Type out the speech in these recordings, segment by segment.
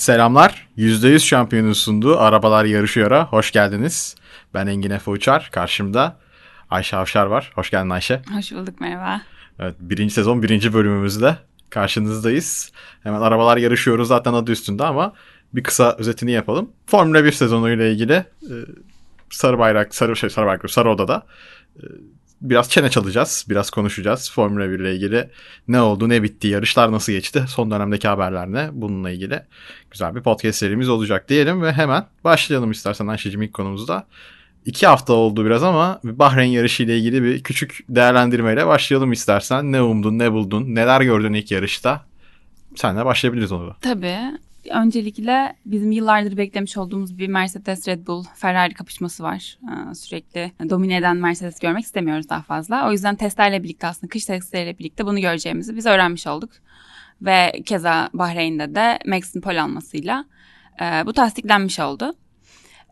Selamlar. %100 şampiyonun sunduğu Arabalar Yarışıyor'a hoş geldiniz. Ben Engin Efe Uçar. Karşımda Ayşe Avşar var. Hoş geldin Ayşe. Hoş bulduk merhaba. Evet, birinci sezon birinci bölümümüzde karşınızdayız. Hemen Arabalar Yarışıyoruz zaten adı üstünde ama bir kısa özetini yapalım. Formula 1 sezonuyla ilgili e, sarı bayrak, sarı şey sarı bayrak, sarı odada e, biraz çene çalacağız, biraz konuşacağız. Formula 1 ile ilgili ne oldu, ne bitti, yarışlar nasıl geçti, son dönemdeki haberler ne, bununla ilgili güzel bir podcast serimiz olacak diyelim ve hemen başlayalım istersen Ayşe'cim ilk konumuzda. İki hafta oldu biraz ama Bahreyn yarışı ile ilgili bir küçük değerlendirmeyle başlayalım istersen. Ne umdun, ne buldun, neler gördün ilk yarışta? Senle başlayabiliriz onu da. Tabii. Öncelikle bizim yıllardır beklemiş olduğumuz bir Mercedes Red Bull Ferrari kapışması var. Ee, sürekli domine eden Mercedes görmek istemiyoruz daha fazla. O yüzden testlerle birlikte aslında kış testleriyle birlikte bunu göreceğimizi biz öğrenmiş olduk. Ve keza Bahreyn'de de Max'in pol almasıyla e, bu tasdiklenmiş oldu.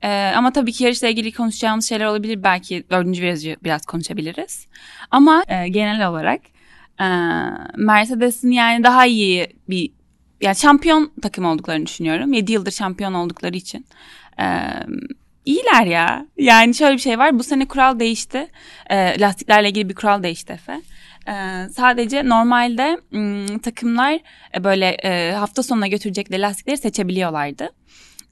E, ama tabii ki yarışla ilgili konuşacağımız şeyler olabilir. Belki dördüncü virajı biraz konuşabiliriz. Ama e, genel olarak e, Mercedes'in yani daha iyi bir yani şampiyon takım olduklarını düşünüyorum. 7 yıldır şampiyon oldukları için. Ee, iyiler ya. Yani şöyle bir şey var. Bu sene kural değişti. Ee, lastiklerle ilgili bir kural değişti Efe. Ee, sadece normalde m, takımlar e, böyle e, hafta sonuna götürecekleri lastikleri seçebiliyorlardı.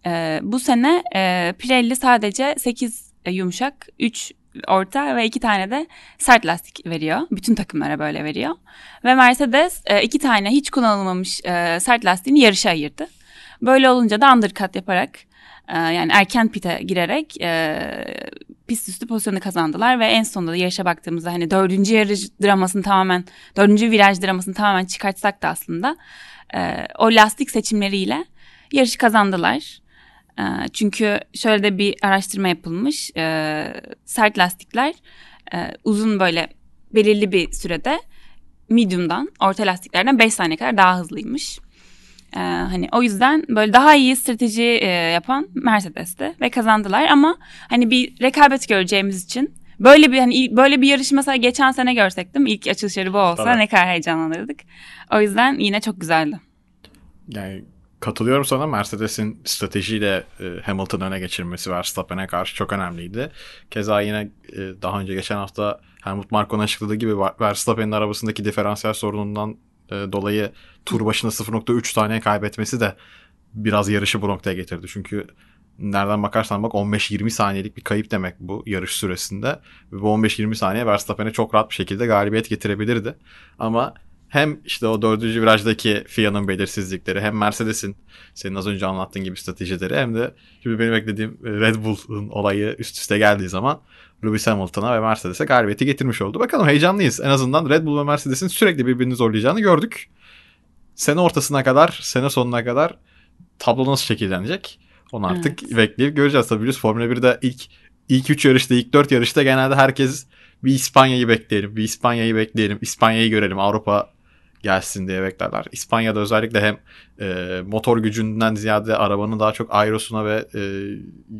Ee, bu sene e, Pirelli sadece 8 yumuşak, 3 orta ve iki tane de sert lastik veriyor. Bütün takımlara böyle veriyor. Ve Mercedes e, iki tane hiç kullanılmamış e, sert lastiğini yarışa ayırdı. Böyle olunca da undercut yaparak e, yani erken pite girerek pist üstü pozisyonu kazandılar ve en sonunda da yarışa baktığımızda hani dördüncü yarış dramasını tamamen dördüncü viraj dramasını tamamen çıkartsak da aslında o lastik seçimleriyle yarışı kazandılar. Ee, çünkü şöyle de bir araştırma yapılmış. Ee, sert lastikler e, uzun böyle belirli bir sürede medium'dan, orta lastiklerden 5 saniye kadar daha hızlıymış. Ee, hani o yüzden böyle daha iyi strateji e, yapan Mercedes'ti ve kazandılar ama hani bir rekabet göreceğimiz için böyle bir hani böyle bir yarışı mesela geçen sene görsek değil mi? İlk açılışları bu olsa Tabii. ne kadar heyecanlanırdık. O yüzden yine çok güzeldi. Yani katılıyorum sana. Mercedes'in stratejiyle e, Hamilton'ı öne geçirmesi Verstappen'e karşı çok önemliydi. Keza yine e, daha önce geçen hafta Helmut Marko'nun açıkladığı gibi Verstappen'in arabasındaki diferansiyel sorunundan e, dolayı tur başına 0.3 tane kaybetmesi de biraz yarışı bu noktaya getirdi. Çünkü nereden bakarsan bak 15-20 saniyelik bir kayıp demek bu yarış süresinde. Ve bu 15-20 saniye Verstappen'e çok rahat bir şekilde galibiyet getirebilirdi. Ama hem işte o dördüncü virajdaki FIA'nın belirsizlikleri hem Mercedes'in senin az önce anlattığın gibi stratejileri hem de şimdi benim beklediğim Red Bull'un olayı üst üste geldiği zaman Lewis Hamilton'a ve Mercedes'e galibiyeti getirmiş oldu. Bakalım heyecanlıyız. En azından Red Bull ve Mercedes'in sürekli birbirini zorlayacağını gördük. Sene ortasına kadar, sene sonuna kadar tablo nasıl şekillenecek? Onu artık evet. bekleyip göreceğiz. Tabii biliyoruz Formula 1'de ilk ilk 3 yarışta, ilk 4 yarışta genelde herkes bir İspanya'yı bekleyelim, bir İspanya'yı bekleyelim, İspanya'yı görelim, Avrupa gelsin diye beklerler. İspanya'da özellikle hem e, motor gücünden ziyade arabanın daha çok aerosuna ve e,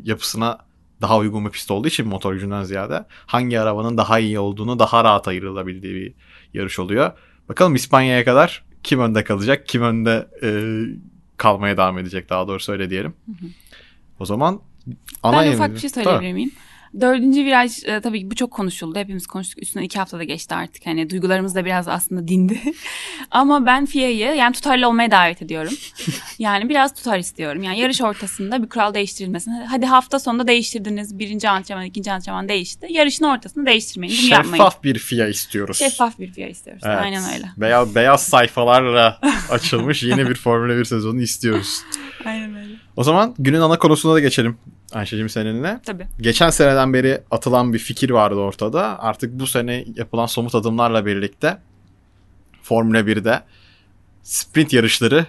yapısına daha uygun bir pist olduğu için motor gücünden ziyade hangi arabanın daha iyi olduğunu daha rahat ayrılabildiği bir yarış oluyor. Bakalım İspanya'ya kadar kim önde kalacak, kim önde e, kalmaya devam edecek daha doğru söyle diyelim. Hı hı. O zaman ana Ben ufak bir şey söyleyebilir miyim? Dördüncü viraj e, tabii ki bu çok konuşuldu. Hepimiz konuştuk. Üstünden iki haftada geçti artık. Hani duygularımız da biraz aslında dindi. Ama ben FIA'yı yani tutarlı olmaya davet ediyorum. yani biraz tutar istiyorum. Yani yarış ortasında bir kural değiştirilmesin. Hadi hafta sonunda değiştirdiniz. Birinci antrenman, ikinci antrenman değişti. Yarışın ortasında değiştirmeyin. Bunu Şeffaf yapmayın. bir FIA istiyoruz. Şeffaf bir FIA istiyoruz. Evet. Aynen öyle. Beyaz, beyaz sayfalarla açılmış yeni bir Formula 1 sezonu istiyoruz. Aynen öyle. O zaman günün ana konusuna da geçelim. Ayşe'cim seninle. Tabii. Geçen seneden beri atılan bir fikir vardı ortada. Artık bu sene yapılan somut adımlarla birlikte Formula 1'de sprint yarışları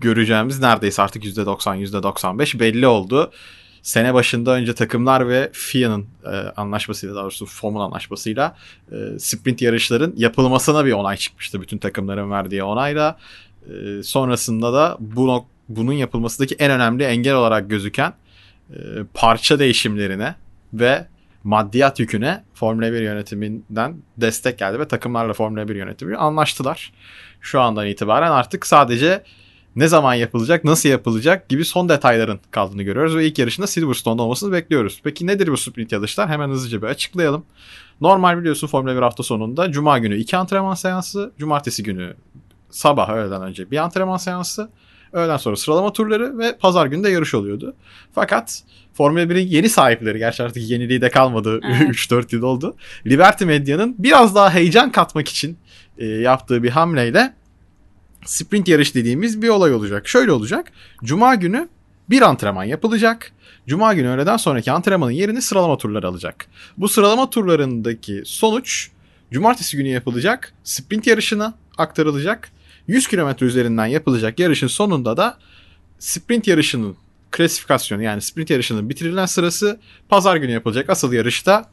göreceğimiz neredeyse artık %90 %95 belli oldu. Sene başında önce takımlar ve FIA'nın e, anlaşmasıyla daha doğrusu FOM'un anlaşmasıyla e, sprint yarışların yapılmasına bir onay çıkmıştı bütün takımların verdiği onayla. E, sonrasında da bu bunun yapılmasındaki en önemli engel olarak gözüken parça değişimlerine ve maddiyat yüküne Formula 1 yönetiminden destek geldi ve takımlarla Formula 1 yönetimi anlaştılar. Şu andan itibaren artık sadece ne zaman yapılacak, nasıl yapılacak gibi son detayların kaldığını görüyoruz ve ilk yarışında Silverstone'da olmasını bekliyoruz. Peki nedir bu sprint yarışlar? Hemen hızlıca bir açıklayalım. Normal biliyorsun Formula 1 hafta sonunda Cuma günü iki antrenman seansı, Cumartesi günü sabah öğleden önce bir antrenman seansı, öğleden sonra sıralama turları ve pazar günü de yarış oluyordu. Fakat Formula 1'in yeni sahipleri, gerçi artık yeniliği de kalmadı, Evet. 3-4 yıl oldu. Liberty Media'nın biraz daha heyecan katmak için e, yaptığı bir hamleyle sprint yarış dediğimiz bir olay olacak. Şöyle olacak. Cuma günü bir antrenman yapılacak. Cuma günü öğleden sonraki antrenmanın yerini sıralama turları alacak. Bu sıralama turlarındaki sonuç cumartesi günü yapılacak sprint yarışına aktarılacak. 100 kilometre üzerinden yapılacak yarışın sonunda da sprint yarışının klasifikasyonu yani sprint yarışının bitirilen sırası pazar günü yapılacak asıl yarışta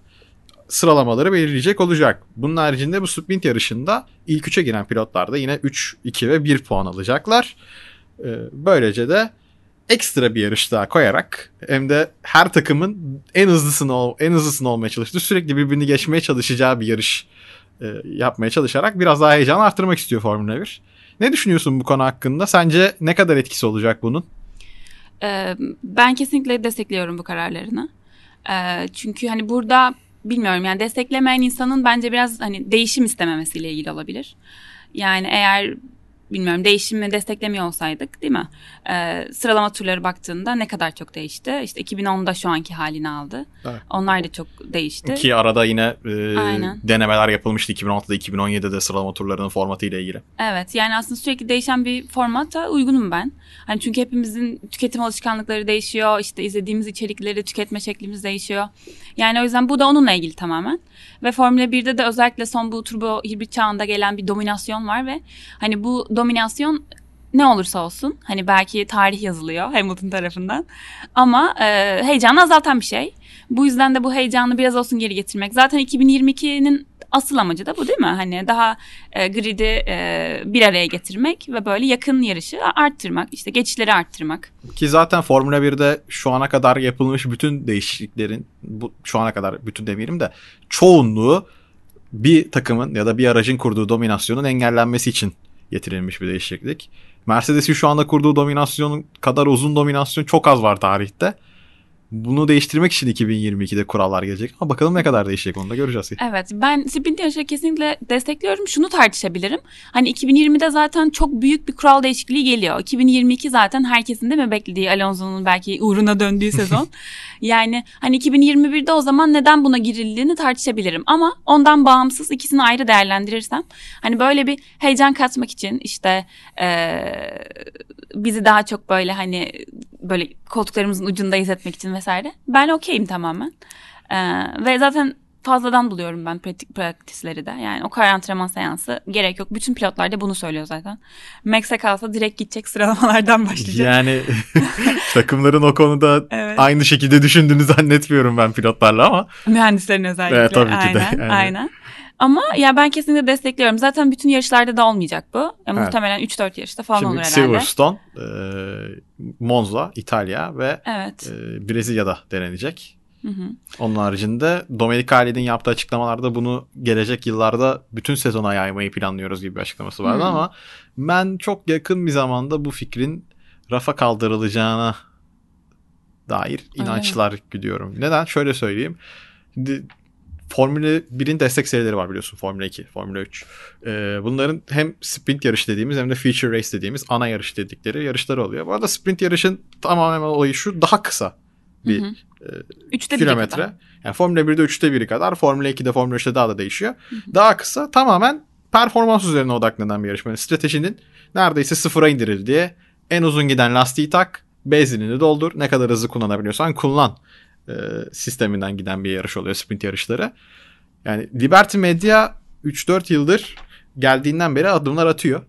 sıralamaları belirleyecek olacak. Bunun haricinde bu sprint yarışında ilk 3'e giren pilotlar da yine 3, 2 ve 1 puan alacaklar. Ee, Böylece de ekstra bir yarış daha koyarak hem de her takımın en hızlısını en hızlısını olmaya çalıştığı sürekli birbirini geçmeye çalışacağı bir yarış e, yapmaya çalışarak biraz daha heyecan arttırmak istiyor Formula 1. Ne düşünüyorsun bu konu hakkında? Sence ne kadar etkisi olacak bunun? Ee, ben kesinlikle destekliyorum bu kararlarını. Ee, çünkü hani burada bilmiyorum yani desteklemeyen insanın bence biraz hani değişim istememesiyle ilgili olabilir. Yani eğer bilmiyorum değişimi desteklemiyor olsaydık değil mi? Ee, sıralama turları baktığında ne kadar çok değişti. İşte 2010'da şu anki halini aldı. Evet. Onlar da çok değişti. Ki arada yine e, Aynen. denemeler yapılmıştı 2016'da 2017'de sıralama turlarının formatı ile ilgili. Evet yani aslında sürekli değişen bir formata uygunum ben. Hani çünkü hepimizin tüketim alışkanlıkları değişiyor. işte izlediğimiz içerikleri tüketme şeklimiz değişiyor. Yani o yüzden bu da onunla ilgili tamamen. Ve Formula 1'de de özellikle son bu turbo hibrit çağında gelen bir dominasyon var ve hani bu dominasyon ne olursa olsun hani belki tarih yazılıyor Hamilton tarafından ama e, heyecanı azaltan bir şey. Bu yüzden de bu heyecanı biraz olsun geri getirmek. Zaten 2022'nin asıl amacı da bu değil mi? Hani daha e, grid'i e, bir araya getirmek ve böyle yakın yarışı arttırmak, işte geçişleri arttırmak. Ki zaten Formula 1'de şu ana kadar yapılmış bütün değişikliklerin bu şu ana kadar bütün demeyelim de çoğunluğu bir takımın ya da bir aracın kurduğu dominasyonun engellenmesi için getirilmiş bir değişiklik. Mercedes'in şu anda kurduğu dominasyonun kadar uzun dominasyon çok az var tarihte. Bunu değiştirmek için 2022'de kurallar gelecek. Ama bakalım ne kadar değişecek onu da göreceğiz. Evet ben sprint yarışları kesinlikle destekliyorum. Şunu tartışabilirim. Hani 2020'de zaten çok büyük bir kural değişikliği geliyor. 2022 zaten herkesin de mi beklediği Alonso'nun belki uğruna döndüğü sezon. yani hani 2021'de o zaman neden buna girildiğini tartışabilirim. Ama ondan bağımsız ikisini ayrı değerlendirirsem hani böyle bir heyecan katmak için işte eee, bizi daha çok böyle hani böyle koltuklarımızın ucunda hissetmek için vesaire. Ben okeyim tamamen. Ee, ve zaten fazladan buluyorum ben pratik praktisleri de. Yani o kadar antrenman seansı gerek yok. Bütün pilotlar da bunu söylüyor zaten. Max'e kalsa direkt gidecek sıralamalardan başlayacak. Yani takımların o konuda Evet. aynı şekilde düşündüğünü zannetmiyorum ben pilotlarla ama Mühendislerin özellikle. Evet, tabii ki de. aynen, Yani. aynen. Ama ya ben kesinlikle destekliyorum. Zaten bütün yarışlarda da olmayacak bu. Ya, Evet. Muhtemelen 3-4 yarışta falan olur şimdi herhalde. Silverstone, e, Monza, İtalya ve Evet. e, Brezilya'da denenecek. Hı hı. Onun haricinde Domenicali'nin yaptığı açıklamalarda bunu gelecek yıllarda bütün sezona yaymayı planlıyoruz gibi bir açıklaması vardı Hmm. ama ben çok yakın bir zamanda bu fikrin rafa kaldırılacağına dair inançlar güdüyorum. Neden? Şöyle söyleyeyim. Şimdi Formula 1'in destek serileri var biliyorsun. Formula 2, Formula 3. Ee, bunların hem sprint yarış dediğimiz hem de feature race dediğimiz ana yarış dedikleri yarışları oluyor. Bu arada sprint yarışın tamamen olayı şu daha kısa bir Hı hı. e, Üçte kilometre. kadar. Yani Formula 1'de 3'te 1'i kadar, Formula 2'de, Formula 3'te daha da değişiyor. Daha kısa, tamamen performans üzerine odaklanan bir yarışma. Yani stratejinin neredeyse sıfıra indirildiği, en uzun giden lastiği tak, benzinini doldur, ne kadar hızlı kullanabiliyorsan kullan e, sisteminden giden bir yarış oluyor sprint yarışları. Yani Liberty Media 3-4 yıldır geldiğinden beri adımlar atıyor.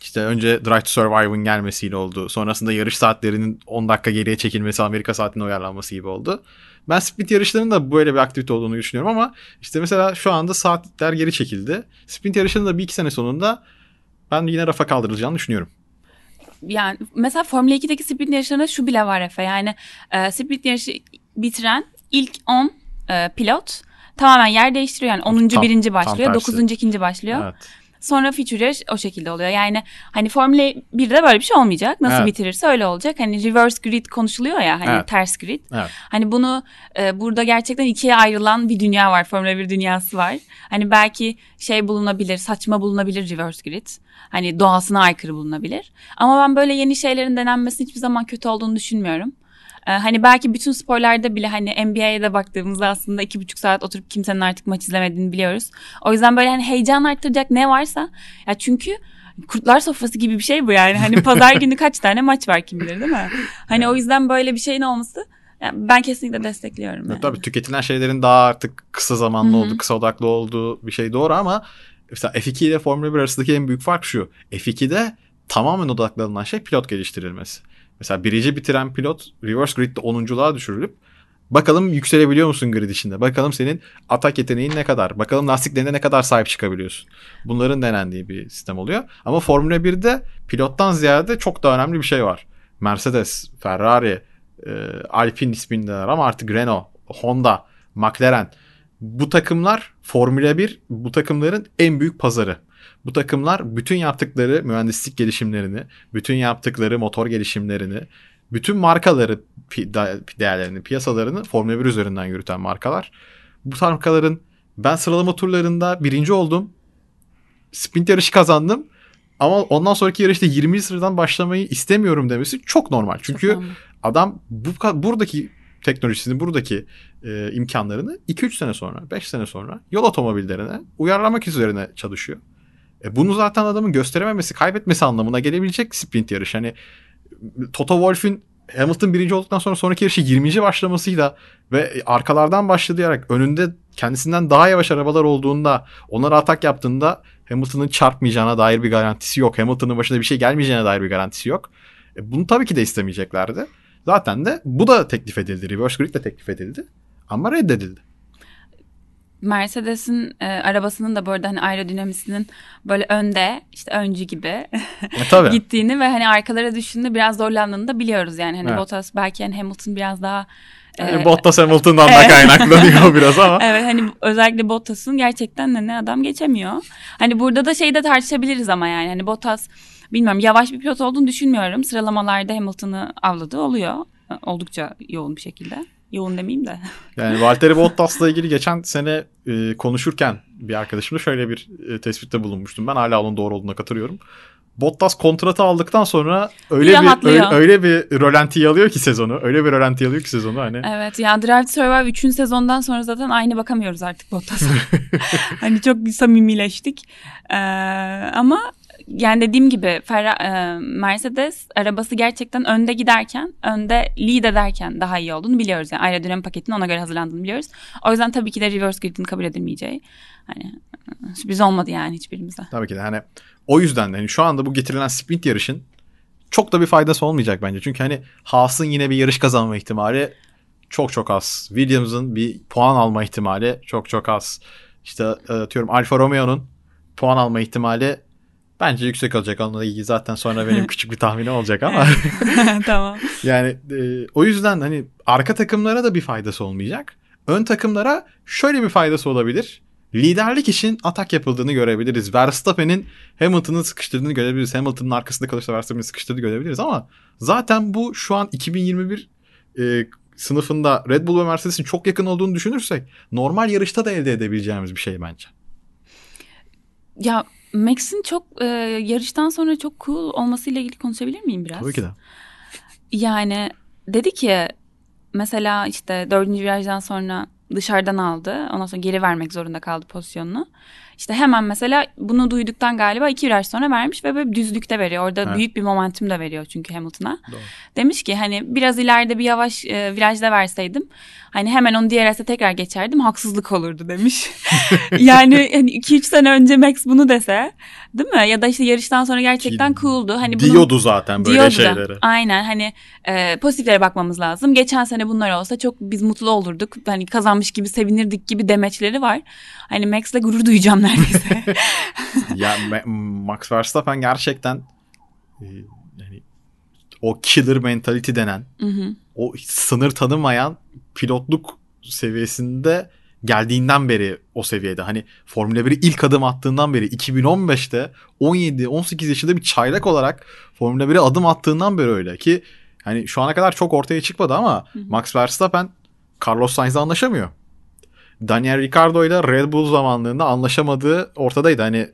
İşte önce Drive to Survive'ın gelmesiyle oldu. Sonrasında yarış saatlerinin 10 dakika geriye çekilmesi Amerika saatine uyarlanması gibi oldu. Ben sprint yarışlarının da böyle bir aktivite olduğunu düşünüyorum ama işte mesela şu anda saatler geri çekildi. Sprint yarışlarının da bir iki sene sonunda ben yine rafa kaldırılacağını düşünüyorum. Yani mesela Formula 2'deki sprint yarışlarında şu bile var Efe. Yani e, sprint yarışı bitiren ilk 10 e, pilot tamamen yer değiştiriyor. Yani 10. Tam- birinci tam başlıyor, tersi. 9. ikinci başlıyor. Evet. Sonra feature yarış o şekilde oluyor. Yani hani Formula 1'de böyle bir şey olmayacak. Nasıl Evet. bitirirse öyle olacak. Hani reverse grid konuşuluyor ya hani Evet. ters grid. Evet. Hani bunu e, burada gerçekten ikiye ayrılan bir dünya var. Formula 1 dünyası var. Hani belki şey bulunabilir, saçma bulunabilir reverse grid. Hani doğasına aykırı bulunabilir. Ama ben böyle yeni şeylerin denenmesinin hiçbir zaman kötü olduğunu düşünmüyorum. E, hani belki bütün sporlarda bile hani NBA'ye de baktığımızda aslında iki buçuk saat oturup kimsenin artık maç izlemediğini biliyoruz. O yüzden böyle hani heyecan arttıracak ne varsa ya çünkü kurtlar sofrası gibi bir şey bu yani. Hani pazar günü kaç tane maç var kim bilir değil mi? Hani o yüzden böyle bir şeyin olması yani ben kesinlikle destekliyorum. Yani. Tabii tüketilen şeylerin daha artık kısa zamanlı Hı hı. olduğu, kısa odaklı olduğu bir şey doğru ama mesela F2 ile Formula 1 arasındaki en büyük fark şu. F2'de tamamen odaklanan şey pilot geliştirilmesi. Mesela birinci bitiren pilot reverse grid'de 10'unculuğa düşürülüp bakalım yükselebiliyor musun grid içinde? Bakalım senin atak yeteneğin ne kadar? Bakalım lastiklerine ne kadar sahip çıkabiliyorsun? Bunların denendiği bir sistem oluyor. Ama Formula 1'de pilottan ziyade çok da önemli bir şey var. Mercedes, Ferrari, e, Alpine ismindeler ama artık Renault, Honda, McLaren. Bu takımlar Formula 1 bu takımların en büyük pazarı. Bu takımlar bütün yaptıkları mühendislik gelişimlerini, bütün yaptıkları motor gelişimlerini, bütün markaları değerlerini, piyasalarını Formula 1 üzerinden yürüten markalar. Bu markaların ben sıralama turlarında birinci oldum. Sprint yarışı kazandım. Ama ondan sonraki yarışta 20. sıradan başlamayı istemiyorum demesi çok normal. Çünkü Çok normal. adam bu buradaki teknolojisini, buradaki e, imkanlarını 2-3 sene sonra, 5 sene sonra yol otomobillerine uyarlamak üzerine çalışıyor. E, bunu zaten adamın gösterememesi, kaybetmesi anlamına gelebilecek sprint yarış. Hani Toto Wolff'ün Hamilton birinci olduktan sonra sonraki yarışı 20. başlamasıyla ve arkalardan başlayarak önünde kendisinden daha yavaş arabalar olduğunda onlara atak yaptığında Hamilton'ın çarpmayacağına dair bir garantisi yok. Hamilton'ın başına bir şey gelmeyeceğine dair bir garantisi yok. E, bunu tabii ki de istemeyeceklerdi. Zaten de bu da teklif edildi. Reverse grid de teklif edildi. Ama reddedildi. Mercedes'in e, arabasının da arada hani aerodinamisinin böyle önde işte öncü gibi E, tabii. gittiğini ve hani arkalara düşündüğünde biraz zorlandığını da biliyoruz yani. Hani Evet. Bottas belki hani Hamilton biraz daha Yani e, Bottas Hamilton'dan da kaynaklanıyor biraz ama. Evet hani özellikle Bottas'ın gerçekten hani adam geçemiyor. Hani burada da şeyi de tartışabiliriz ama yani hani Bottas bilmiyorum yavaş bir pilot olduğunu düşünmüyorum. Sıralamalarda Hamilton'ı avladığı oluyor. Oldukça yoğun bir şekilde. Yoğun demeyeyim de. Yani Valtteri Bottas'la ilgili geçen sene e, konuşurken bir arkadaşımla şöyle bir e, tespitte bulunmuştum. Ben hala onun doğru olduğuna katılıyorum. Bottas kontratı aldıktan sonra öyle Bir öyle, öyle bir rölantiye alıyor ki sezonu. Öyle bir rölantiye alıyor ki sezonu hani. Evet ya Drive to Survive 3. sezondan sonra zaten aynı bakamıyoruz artık Bottas'a. hani çok samimileştik. Ee, ama yani dediğim gibi Ferra- e, Mercedes arabası gerçekten önde giderken, önde lead ederken daha iyi olduğunu biliyoruz. Yani aerodinamik paketinin ona göre hazırlandığını biliyoruz. O yüzden tabii ki de reverse grid'in kabul edilmeyeceği. Hani e, sürpriz olmadı yani hiçbirimize. Tabii ki de hani o yüzden de hani şu anda bu getirilen sprint yarışın çok da bir faydası olmayacak bence. Çünkü hani Haas'ın yine bir yarış kazanma ihtimali çok çok az. Williams'ın bir puan alma ihtimali çok çok az. İşte e, atıyorum Alfa Romeo'nun puan alma ihtimali bence yüksek olacak. Onunla ilgili zaten sonra benim küçük bir tahminim olacak ama tamam. yani e, o yüzden hani arka takımlara da bir faydası olmayacak. Ön takımlara şöyle bir faydası olabilir. Liderlik için atak yapıldığını görebiliriz. Verstappen'in Hamilton'ı sıkıştırdığını görebiliriz. Hamilton'ın arkasında kalırsa Verstappen'i sıkıştırdığını görebiliriz ama zaten bu şu an 2021 e, sınıfında Red Bull ve Mercedes'in çok yakın olduğunu düşünürsek normal yarışta da elde edebileceğimiz bir şey bence. Ya Max'in çok e, yarıştan sonra çok cool olmasıyla ilgili konuşabilir miyim biraz? Tabii ki de. Yani dedi ki mesela işte dördüncü virajdan sonra dışarıdan aldı. Ondan sonra geri vermek zorunda kaldı pozisyonunu. İşte hemen mesela bunu duyduktan galiba iki viraj sonra vermiş ve böyle düzlükte veriyor. Orada Evet. büyük bir momentum da veriyor çünkü Hamilton'a. Doğru. Demiş ki hani biraz ileride bir yavaş e, virajda verseydim hani hemen onu diğer arası tekrar geçerdim haksızlık olurdu demiş. yani hani 2-3 sene önce Max bunu dese değil mi? Ya da işte yarıştan sonra gerçekten Ki cool'du. Hani bunun- Diyordu zaten böyle Diyordu. şeyleri. Aynen hani e, pozitiflere bakmamız lazım. Geçen sene bunlar olsa çok biz mutlu olurduk. Hani kazanmış gibi sevinirdik gibi demeçleri var. Hani Max'le gurur duyacağım neredeyse. ya Ma- Max Verstappen gerçekten e, yani o killer mentality denen Hı hı. o sınır tanımayan pilotluk seviyesinde geldiğinden beri o seviyede. Hani Formula 1'e ilk adım attığından beri 2015'te 17-18 yaşında bir çaylak olarak Formula 1'e adım attığından beri öyle ki hani şu ana kadar çok ortaya çıkmadı ama Hı hı. Max Verstappen Carlos Sainz'la anlaşamıyor. Daniel Ricciardo ile Red Bull zamanlarında anlaşamadığı ortadaydı. Hani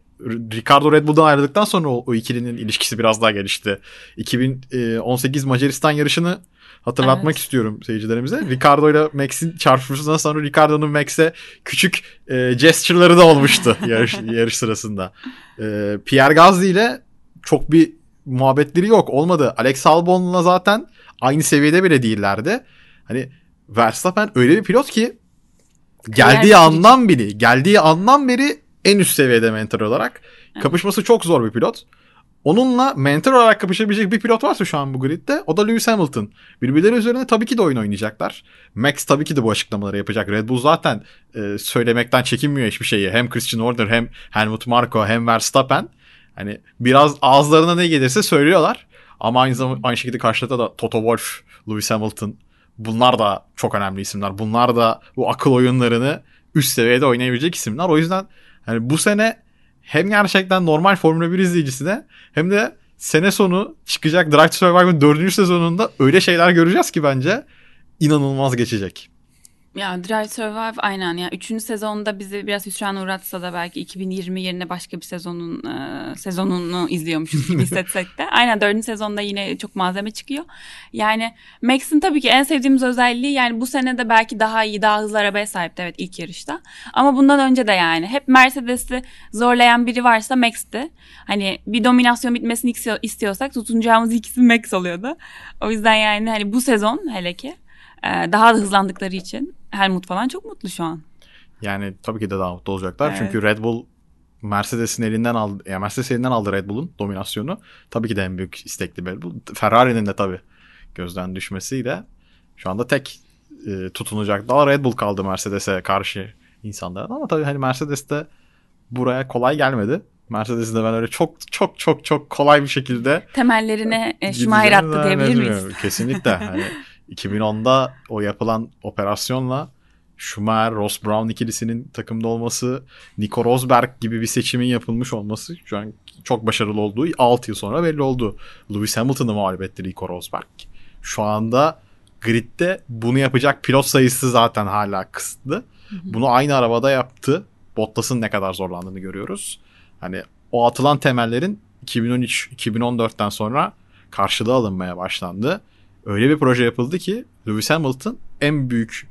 Ricardo Red Bull'dan ayrıldıktan sonra o, o ikilinin ilişkisi biraz daha gelişti. 2018 Macaristan yarışını hatırlatmak Evet. istiyorum seyircilerimize. Ricardo ile Max'in çarpışmasından sonra Ricardo'nun Max'e küçük e, gesture'ları da olmuştu yarış, yarış sırasında. E, Pierre Gasly ile çok bir muhabbetleri yok. Olmadı. Alex Albon'la zaten aynı seviyede bile değillerdi. Hani Verstappen öyle bir pilot ki geldiği Diğer andan beri, geldiği andan beri en üst seviyede mentor olarak. Evet. Kapışması çok zor bir pilot. Onunla mentor olarak kapışabilecek bir pilot varsa şu an bu gridde o da Lewis Hamilton. Birbirleri üzerine tabii ki de oyun oynayacaklar. Max tabii ki de bu açıklamaları yapacak. Red Bull zaten e, söylemekten çekinmiyor hiçbir şeyi. Hem Christian Horner hem Helmut Marko hem Verstappen. Hani biraz ağızlarına ne gelirse söylüyorlar. Ama aynı zamanda aynı şekilde karşıda da Toto Wolff, Lewis Hamilton. Bunlar da çok önemli isimler. Bunlar da bu akıl oyunlarını üst seviyede oynayabilecek isimler. O yüzden hani bu sene hem gerçekten normal Formula 1 izleyicisine hem de sene sonu çıkacak Drive to Survive'ın dördüncü sezonunda öyle şeyler göreceğiz ki bence inanılmaz geçecek. Ya Drive Survive aynen ya. Üçüncü sezonda bizi biraz hüsrana uğratsa da belki 2020 yerine başka bir sezonun e, sezonunu izliyormuşuz gibi hissetsek de. Aynen dördüncü sezonda yine çok malzeme çıkıyor. Yani Max'in tabii ki en sevdiğimiz özelliği yani bu sene de belki daha iyi, daha hızlı arabaya sahipti evet ilk yarışta. Ama bundan önce de yani hep Mercedes'i zorlayan biri varsa Max'ti. Hani bir dominasyon bitmesini istiyor- istiyorsak tutunacağımız ikisi Max oluyordu. O yüzden yani hani bu sezon hele ki e, daha da hızlandıkları için Helmut falan çok mutlu şu an. Yani tabii ki de daha mutlu olacaklar. Evet. Çünkü Red Bull Mercedes'in elinden aldı. Yani Mercedes elinden aldı Red Bull'un dominasyonu. Tabii ki de en büyük istekli Red Bull. Ferrari'nin de tabii gözden düşmesiyle şu anda tek e, tutunacak dal Red Bull kaldı Mercedes'e karşı insanların. Ama tabii hani Mercedes de buraya kolay gelmedi. Mercedes'i de ben öyle çok çok çok çok kolay bir şekilde Temellerine e, Schumacher attı diyebilir miyiz? Kesinlikle. Hani 2010'da o yapılan operasyonla Schumacher, Ross Brown ikilisinin takımda olması, Nico Rosberg gibi bir seçimin yapılmış olması şu an çok başarılı olduğu 6 yıl sonra belli oldu. Lewis Hamilton'ı mağlup etti Nico Rosberg. Şu anda gridde bunu yapacak pilot sayısı zaten hala kısıtlı. Bunu aynı arabada yaptı. Bottas'ın ne kadar zorlandığını görüyoruz. Hani o atılan temellerin 2013-2014'ten sonra karşılığı alınmaya başlandı. Öyle bir proje yapıldı ki Lewis Hamilton en büyük,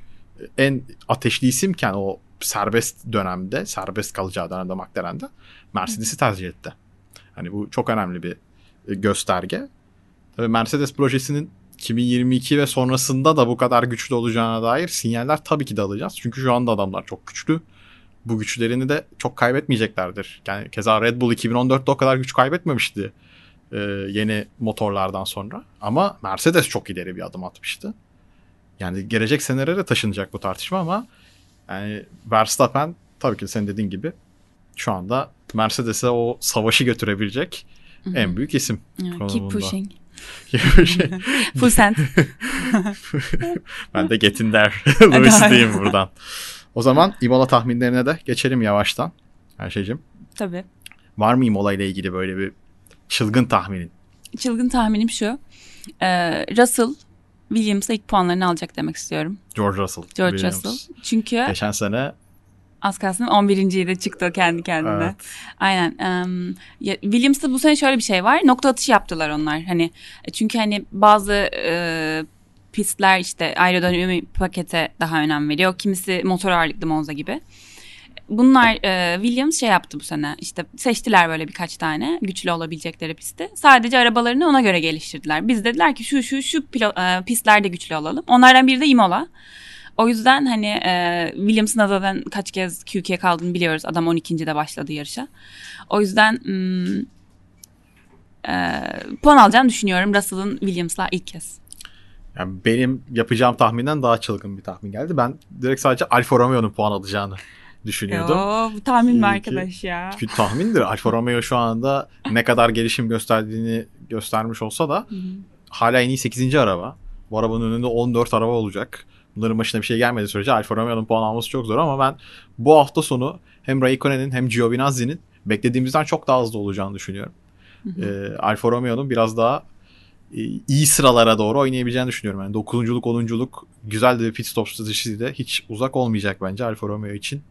en ateşli isimken o serbest dönemde, serbest kalacağı dönemde McLaren'de Mercedes'i tercih etti. Hani bu çok önemli bir e, gösterge. Tabii Mercedes projesinin 2022 ve sonrasında da bu kadar güçlü olacağına dair sinyaller tabii ki de alacağız. Çünkü şu anda adamlar çok güçlü. Bu güçlerini de çok kaybetmeyeceklerdir. Yani keza Red Bull 2014'te o kadar güç kaybetmemişti e, yeni motorlardan sonra. Ama Mercedes çok ileri bir adım atmıştı. Yani gelecek senelere taşınacak bu tartışma ama yani Verstappen tabii ki senin dediğin gibi şu anda Mercedes'e o savaşı götürebilecek en büyük isim. Konumunda. keep pushing. Full send. ben de get in there. Lewis diyeyim buradan. O zaman Imola tahminlerine de geçelim yavaştan. Her şeycim. Tabii. Var mı Imola ile ilgili böyle bir çılgın tahminin? Çılgın tahminim şu. Ee, Russell Williams'a ilk puanlarını alacak demek istiyorum. George Russell. George Williams. Russell. Çünkü Geçen sene az kalsın 11. de çıktı kendi kendine. evet, Aynen. Em, ya, Williams'ta bu sene şöyle bir şey var. Nokta atışı yaptılar onlar. Hani çünkü hani bazı e, pistler işte aerodinamik pakete daha önem veriyor. Kimisi motor ağırlıklı Monza gibi. Bunlar e, Williams şey yaptı bu sene. İşte seçtiler böyle birkaç tane güçlü olabilecekleri pisti. Sadece arabalarını ona göre geliştirdiler. Biz dediler ki şu şu şu pilo- e, pistlerde güçlü olalım. Onlardan biri de Imola. O yüzden hani e, Williams'ın zaten kaç kez Q2'ye kaldığını biliyoruz. Adam 12. de başladı yarışa. O yüzden hmm, e, puan alacağını düşünüyorum Russell'ın Williams'la ilk kez. yani benim yapacağım tahminden daha çılgın bir tahmin geldi. Ben direkt sadece Alfa Romeo'nun puan alacağını düşünüyordum. Oo, bu tahmin mi arkadaş ya? Çünkü tahmindir. Alfa Romeo şu anda ne kadar gelişim gösterdiğini göstermiş olsa da hala en iyi 8. araba. Bu arabanın önünde 14 araba olacak. bunların başına bir şey gelmediği sürece Alfa Romeo'nun puan alması çok zor ama ben bu hafta sonu hem Raikkonen'in hem Giovinazzi'nin beklediğimizden çok daha hızlı olacağını düşünüyorum. Ee, Alfa Romeo'nun biraz daha e, iyi sıralara doğru oynayabileceğini düşünüyorum. Yani 9'unculuk, 10'unculuk güzel de bir pit stop stratejisi de hiç uzak olmayacak bence Alfa Romeo için.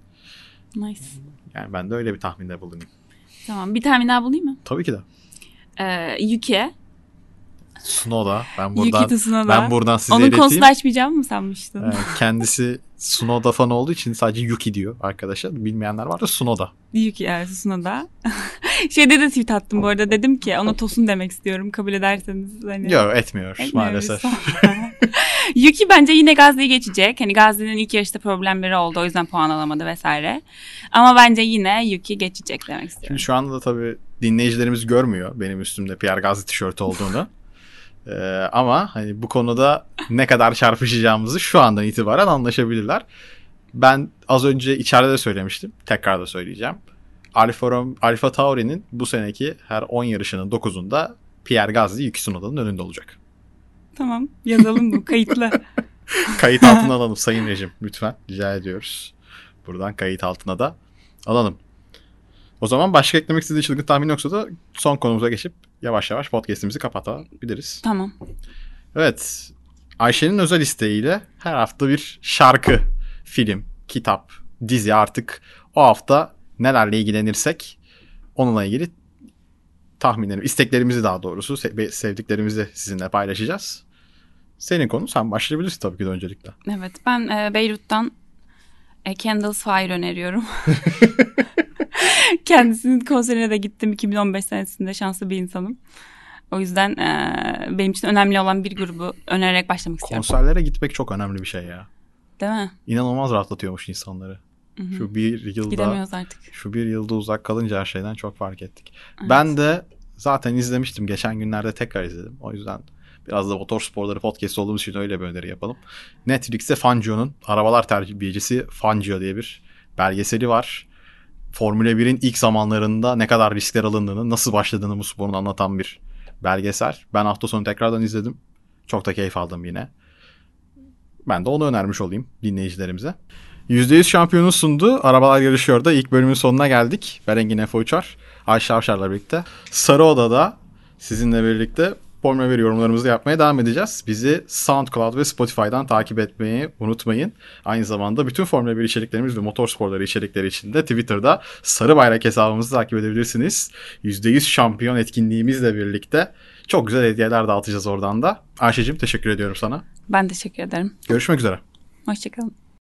Nice. Yani ben de öyle bir tahminde bulunayım. Tamam. Bir tahmin daha bulayım mı? Tabii ki de. Ee, Yuki. Sunoda. Ben Yuki buradan Tsunoda. ben buradan size Onun ileteyim. konusunu açmayacağımı mı sanmıştın? Ee, kendisi Sunoda fanı olduğu için sadece Yuki diyor arkadaşlar. Bilmeyenler var da Sunoda. Yuki evet Tsunoda. Şeyde de tweet attım bu arada. Dedim ki ona Tosun demek istiyorum kabul ederseniz. Hani... Yok etmiyor Etmiyoruz. maalesef. Yuki bence yine Gazli'yi geçecek. Hani Gazli'nin ilk yarışta problemleri oldu. O yüzden puan alamadı vesaire. Ama bence yine Yuki geçecek demek istiyorum. Şimdi şu anda da tabii dinleyicilerimiz görmüyor benim üstümde Pierre Gasly tişörtü olduğunu. Ee, ama hani bu konuda ne kadar çarpışacağımızı şu andan itibaren anlaşabilirler. Ben az önce içeride de söylemiştim. Tekrar da söyleyeceğim. Alfa, Alfa Tauri'nin bu seneki her 10 yarışının 9'unda Pierre Gasly Yuki Tsunoda'nın önünde olacak. Tamam yazalım bu kayıtlı. Kayıt altına alalım sayın rejim lütfen. Rica ediyoruz. Buradan kayıt altına da alalım. O zaman başka eklemek istediği çılgın tahmin yoksa da son konumuza geçip yavaş yavaş podcastimizi kapatabiliriz. tamam. Evet. Ayşe'nin özel isteğiyle her hafta bir şarkı, film, kitap, dizi artık o hafta nelerle ilgilenirsek onunla ilgili tahminlerimizi, isteklerimizi daha doğrusu se- sevdiklerimizi sizinle paylaşacağız. Senin konu sen başlayabilirsin tabii ki de öncelikle. Evet ben e, Beyrut'tan e, Candles Fire öneriyorum. Kendisinin konserine de gittim 2015 senesinde şanslı bir insanım. O yüzden e, benim için önemli olan bir grubu önererek başlamak istiyorum. Konserlere gitmek çok önemli bir şey ya. Değil mi? İnanılmaz rahatlatıyormuş insanları. Hı hı. Şu bir yılda Gidemiyoruz artık. şu bir yılda uzak kalınca her şeyden çok fark ettik. Evet. Ben de zaten izlemiştim. Geçen günlerde tekrar izledim. O yüzden biraz da motorsporları podcast olduğumuz için öyle bir öneri yapalım. Netflix'te Fangio'nun arabalar terbiyecisi Fangio diye bir belgeseli var. Formula 1'in ilk zamanlarında ne kadar riskler alındığını, nasıl başladığını bu sporun anlatan bir belgesel. Ben hafta sonu tekrardan izledim. Çok da keyif aldım yine. Ben de onu önermiş olayım dinleyicilerimize. %100 şampiyonu sundu. Arabalar yarışıyor da ilk bölümün sonuna geldik. Ben Engin Efe Uçar. Ayşe Avşar'la birlikte. Sarı Oda'da sizinle birlikte Formula 1 yorumlarımızı yapmaya devam edeceğiz. Bizi SoundCloud ve Spotify'dan takip etmeyi unutmayın. Aynı zamanda bütün Formula 1 içeriklerimiz ve motorsporları içerikleri için de Twitter'da Sarı Bayrak hesabımızı takip edebilirsiniz. %100 şampiyon etkinliğimizle birlikte çok güzel hediyeler dağıtacağız oradan da. Ayşe'cim teşekkür ediyorum sana. Ben teşekkür ederim. Görüşmek üzere. Hoşçakalın.